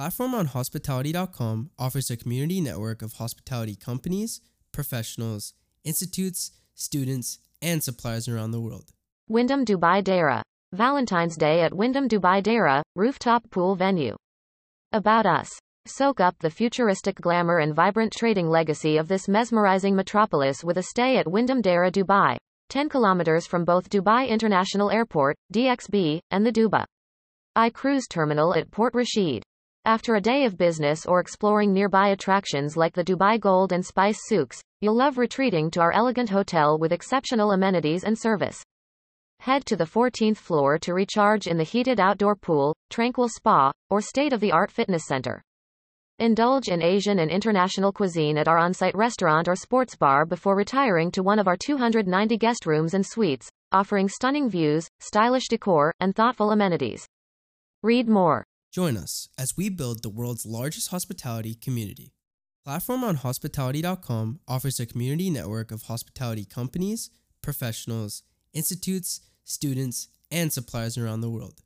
PlatformOnHospitality.com offers a community network of hospitality companies, professionals, institutes, students, and suppliers around the world. Wyndham Dubai Deira. Valentine's Day at Wyndham Dubai Deira, rooftop pool venue. About us. Soak up the futuristic glamour and vibrant trading legacy of this mesmerizing metropolis with a stay at Wyndham Deira Dubai, 10 kilometers from both Dubai International Airport, DXB, and the Dubai I Cruise Terminal at Port Rashid. After a day of business or exploring nearby attractions like the Dubai Gold and Spice Souks, you'll love retreating to our elegant hotel with exceptional amenities and service. Head to the 14th floor to recharge in the heated outdoor pool, tranquil spa, or state-of-the-art fitness center. Indulge in Asian and international cuisine at our on-site restaurant or sports bar before retiring to one of our 290 guest rooms and suites, offering stunning views, stylish decor, and thoughtful amenities. Read more. Join us as we build the world's largest hospitality community. PlatformOnHospitality.com offers a community network of hospitality companies, professionals, institutes, students, and suppliers around the world.